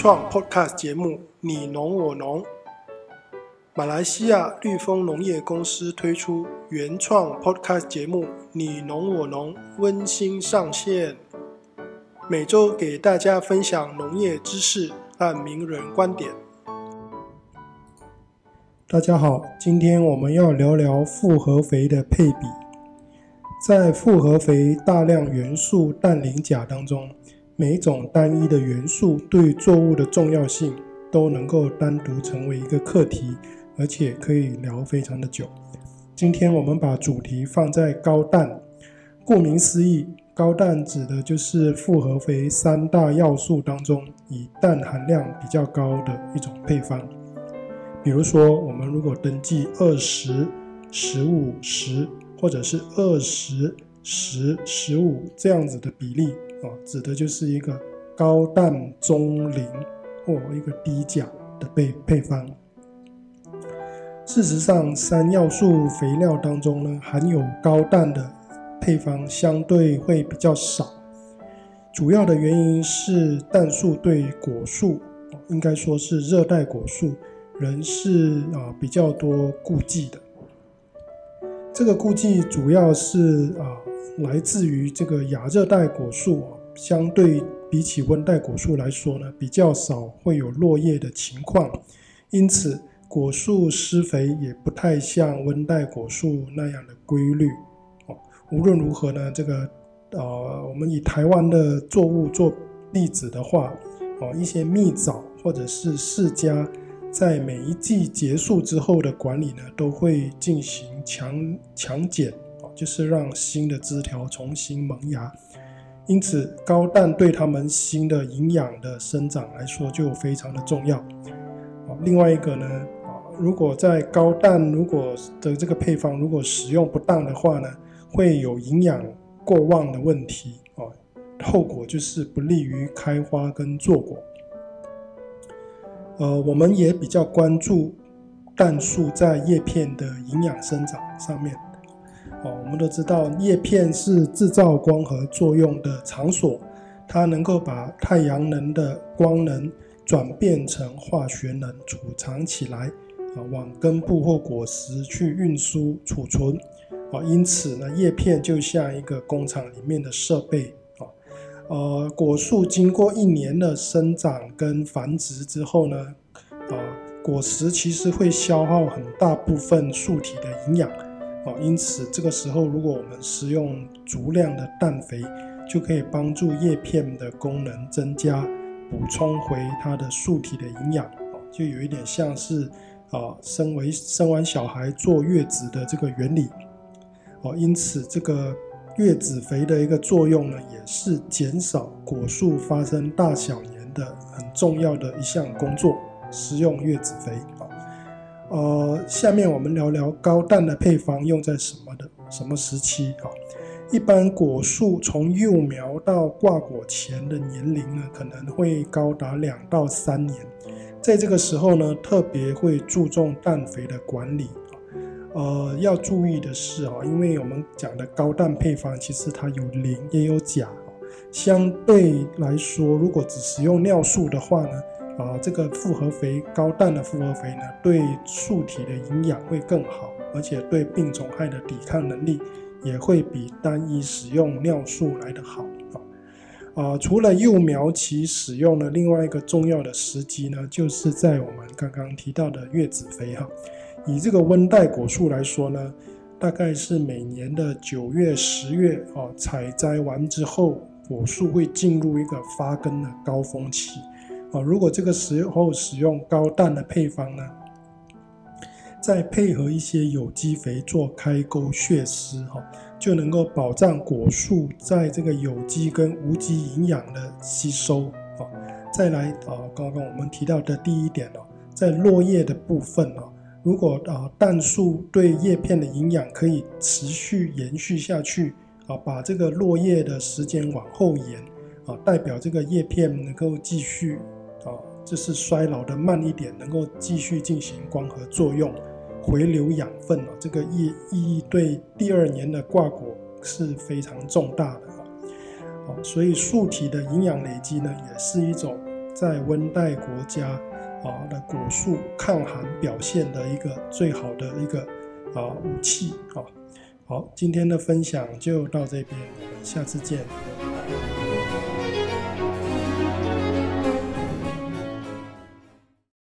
创 Podcast 节目《你农我农》，马来西亚绿丰农业公司推出原创 Podcast 节目《你农我农》，温馨上线，每周给大家分享农业知识和名人观点。大家好，今天我们要聊聊复合肥的配比。在复合肥大量元素氮磷钾当中，每一种单一的元素对作物的重要性都能够单独成为一个课题，而且可以聊非常的久。今天我们把主题放在高氮。顾名思义，高氮指的就是复合肥三大要素当中以氮含量比较高的一种配方。比如说，我们如果登记二十、十五、十，或者是二十、十、十五这样子的比例。哦，指的就是一个高氮中磷或一个低钾的配配方。事实上，三要素肥料当中呢，含有高氮的配方相对会比较少。主要的原因是氮素对果树，应该说是热带果树，仍是啊比较多顾忌的。这个估计主要是啊。来自于这个亚热带果树，相对比起温带果树来说呢，比较少会有落叶的情况，因此果树施肥也不太像温带果树那样的规律。哦，无论如何呢，这个呃，我们以台湾的作物做例子的话，哦，一些蜜枣或者是释迦，在每一季结束之后的管理呢，都会进行强强剪。就是让新的枝条重新萌芽，因此高氮对它们新的营养的生长来说就非常的重要。另外一个呢，如果在高氮如果的这个配方如果使用不当的话呢，会有营养过旺的问题啊，后果就是不利于开花跟坐果。呃，我们也比较关注氮素在叶片的营养生长上面。哦，我们都知道叶片是制造光合作用的场所，它能够把太阳能的光能转变成化学能储藏起来，啊，往根部或果实去运输储存，啊，因此呢，叶片就像一个工厂里面的设备，呃，果树经过一年的生长跟繁殖之后呢，啊，果实其实会消耗很大部分树体的营养。哦因此，这个时候如果我们使用足量的氮肥，就可以帮助叶片的功能增加，补充回它的树体的营养。哦就有一点像是啊，生为生完小孩坐月子的这个原理。哦，因此这个月子肥的一个作用呢，也是减少果树发生大小炎的很重要的一项工作。使用月子肥啊。呃，下面我们聊聊高氮的配方用在什么的什么时期啊？一般果树从幼苗到挂果前的年龄呢，可能会高达两到三年。在这个时候呢，特别会注重氮肥的管理。呃，要注意的是啊，因为我们讲的高氮配方，其实它有磷也有钾。相对来说，如果只使用尿素的话呢，啊，这个复合肥高氮的复合肥呢，对树体的营养会更好，而且对病虫害的抵抗能力也会比单一使用尿素来得好啊。啊，除了幼苗期使用的另外一个重要的时机呢，就是在我们刚刚提到的月子肥哈。以这个温带果树来说呢，大概是每年的九月、十月啊，采摘完之后，果树会进入一个发根的高峰期。啊，如果这个时候使用高氮的配方呢，再配合一些有机肥做开沟穴施，哈，就能够保障果树在这个有机跟无机营养的吸收。啊，再来啊，刚刚我们提到的第一点哦，在落叶的部分哦，如果啊氮素对叶片的营养可以持续延续下去，啊，把这个落叶的时间往后延，啊，代表这个叶片能够继续。啊，就是衰老的慢一点，能够继续进行光合作用，回流养分啊，这个意意义对第二年的挂果是非常重大的啊。所以树体的营养累积呢，也是一种在温带国家啊的果树抗寒表现的一个最好的一个啊武器啊。好，今天的分享就到这边，我们下次见。